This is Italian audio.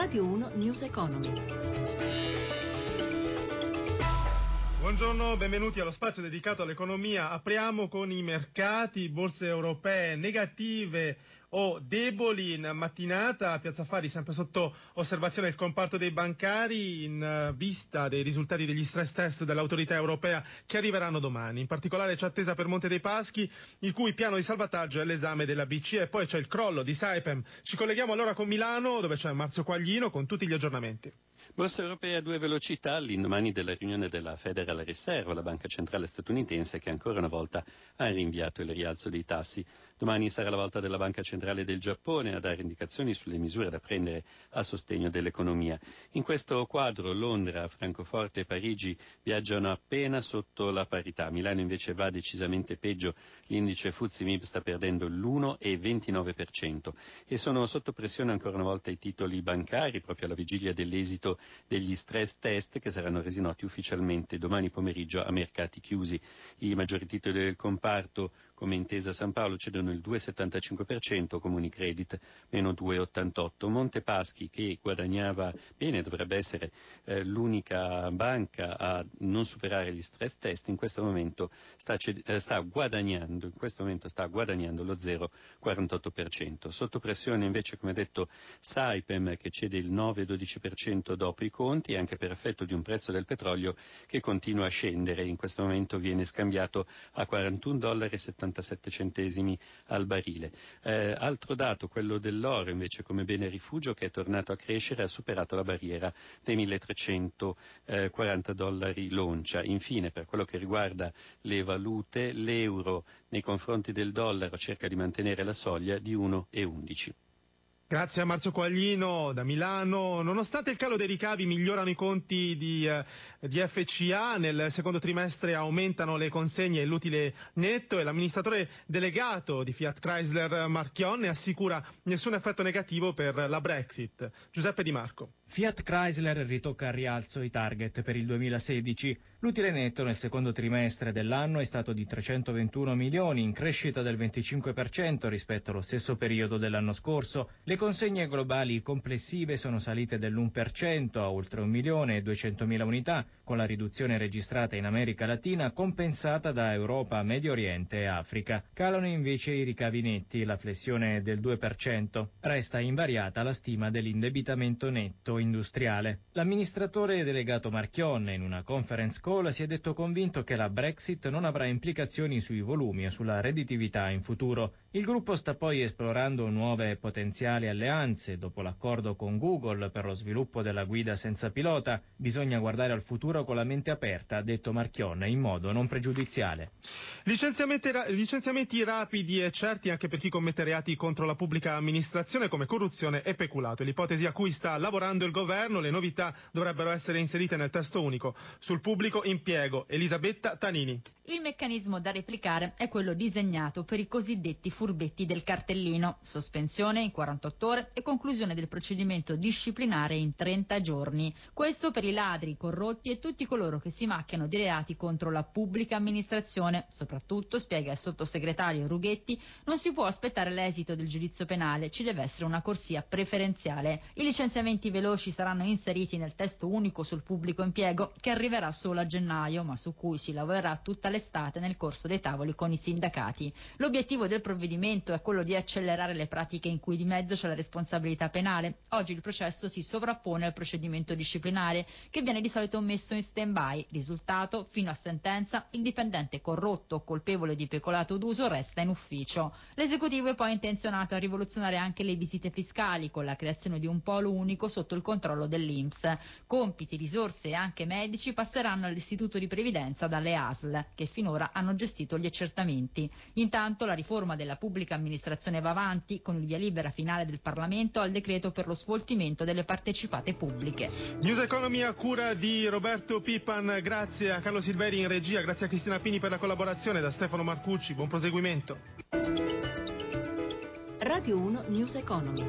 Radio 1 News Economy. Buongiorno, benvenuti allo spazio dedicato all'economia. Apriamo con i mercati, borse europee negative o deboli in mattinata. A Piazza Fari sempre sotto osservazione il comparto dei bancari in eh, vista dei risultati degli stress test dell'autorità europea che arriveranno domani. In particolare c'è attesa per Monte dei Paschi il cui piano di salvataggio è l'esame della BCE poi c'è il crollo di Saipem. Ci colleghiamo allora con Milano dove c'è Marzio Quaglino con tutti gli aggiornamenti. Borsa europea a due velocità all'indomani della riunione della Federal Reserve, la banca centrale statunitense che ancora una volta ha rinviato il rialzo dei tassi. Domani sarà la volta della Banca Centrale del Giappone a dare indicazioni sulle misure da prendere a sostegno dell'economia. In questo quadro Londra, Francoforte e Parigi viaggiano appena sotto la parità. Milano invece va decisamente peggio. L'indice Fuzzi MIB sta perdendo l'1,29% e sono sotto pressione ancora una volta i titoli bancari proprio alla vigilia dell'esito degli stress test che saranno resi noti ufficialmente domani pomeriggio a mercati chiusi. I maggiori titoli del comparto come intesa San Paolo cedono il 2,75%, Comuni Credit meno 2,88%, Montepaschi che guadagnava bene, dovrebbe essere eh, l'unica banca a non superare gli stress test, in questo momento sta, eh, sta guadagnando, momento sta guadagnando lo 0,48%. Sotto pressione invece, come detto, Saipem che cede il 9,12% dopo i conti, anche per effetto di un prezzo del petrolio che continua a scendere, in questo momento viene scambiato a 41,70 dollari 77 centesimi al barile. Eh, altro dato, quello dell'oro invece come bene rifugio che è tornato a crescere, ha superato la barriera dei 1340 dollari l'oncia. Infine, per quello che riguarda le valute, l'euro nei confronti del dollaro cerca di mantenere la soglia di 1,11. Grazie a Marzio Quaglino da Milano. Nonostante il calo dei ricavi migliorano i conti di, eh, di, FCA, nel secondo trimestre aumentano le consegne e l'utile netto e l'amministratore delegato di Fiat Chrysler Marchionne assicura nessun effetto negativo per la Brexit. Giuseppe Di Marco. Fiat Chrysler ritocca a rialzo i target per il 2016. L'utile netto nel secondo trimestre dell'anno è stato di 321 milioni, in crescita del 25% rispetto allo stesso periodo dell'anno scorso. Le consegne globali complessive sono salite dell'1% a oltre 1 milione e 200 mila unità, con la riduzione registrata in America Latina compensata da Europa, Medio Oriente e Africa. Calano invece i ricavi netti, la flessione del 2%. Resta invariata la stima dell'indebitamento netto industriale. L'amministratore delegato Marchionne in una conference call si è detto convinto che la Brexit non avrà implicazioni sui volumi e sulla redditività in futuro. Il gruppo sta poi esplorando nuove potenziali alleanze. Dopo l'accordo con Google per lo sviluppo della guida senza pilota, bisogna guardare al futuro con la mente aperta, ha detto Marchionne in modo non pregiudiziale. Licenziamenti, licenziamenti rapidi e certi anche per chi commette reati contro la pubblica amministrazione come corruzione e peculato. L'ipotesi a cui sta lavorando il governo, le novità dovrebbero essere inserite nel testo unico. Sul pubblico impiego, Elisabetta Tanini. Il meccanismo da replicare è quello disegnato per i cosiddetti furbetti del cartellino, sospensione in 48 ore e conclusione del procedimento disciplinare in 30 giorni. Questo per i ladri, i corrotti e tutti coloro che si macchiano di reati contro la pubblica amministrazione. Soprattutto, spiega il sottosegretario Rughetti, non si può aspettare l'esito del giudizio penale, ci deve essere una corsia preferenziale. I licenziamenti veloci saranno inseriti nel testo unico sul pubblico impiego che arriverà solo a gennaio, ma su cui si lavorerà tutta l'estate nel corso dei tavoli con i sindacati. L'obiettivo del provvedimento è quello di accelerare le pratiche in cui di mezzo c'è la responsabilità penale. Oggi il processo si sovrappone al procedimento disciplinare che viene di solito messo in stand-by. Risultato, fino a sentenza, il dipendente corrotto colpevole di pecolato d'uso resta in ufficio. L'esecutivo è poi intenzionato a rivoluzionare anche le visite fiscali con la creazione di un polo unico sotto il controllo dell'Inps. Compiti, risorse e anche medici passeranno all'Istituto di Previdenza dalle ASL, che finora hanno gestito gli accertamenti. Intanto la riforma della pubblica amministrazione va avanti con il via libera finale del Parlamento al decreto per lo svoltimento delle partecipate pubbliche. News Economy a cura di Roberto Pipan, grazie a Carlo Silveri in regia, grazie a Cristina Pini per la collaborazione, da Stefano Marcucci, buon proseguimento. Radio 1 News Economy.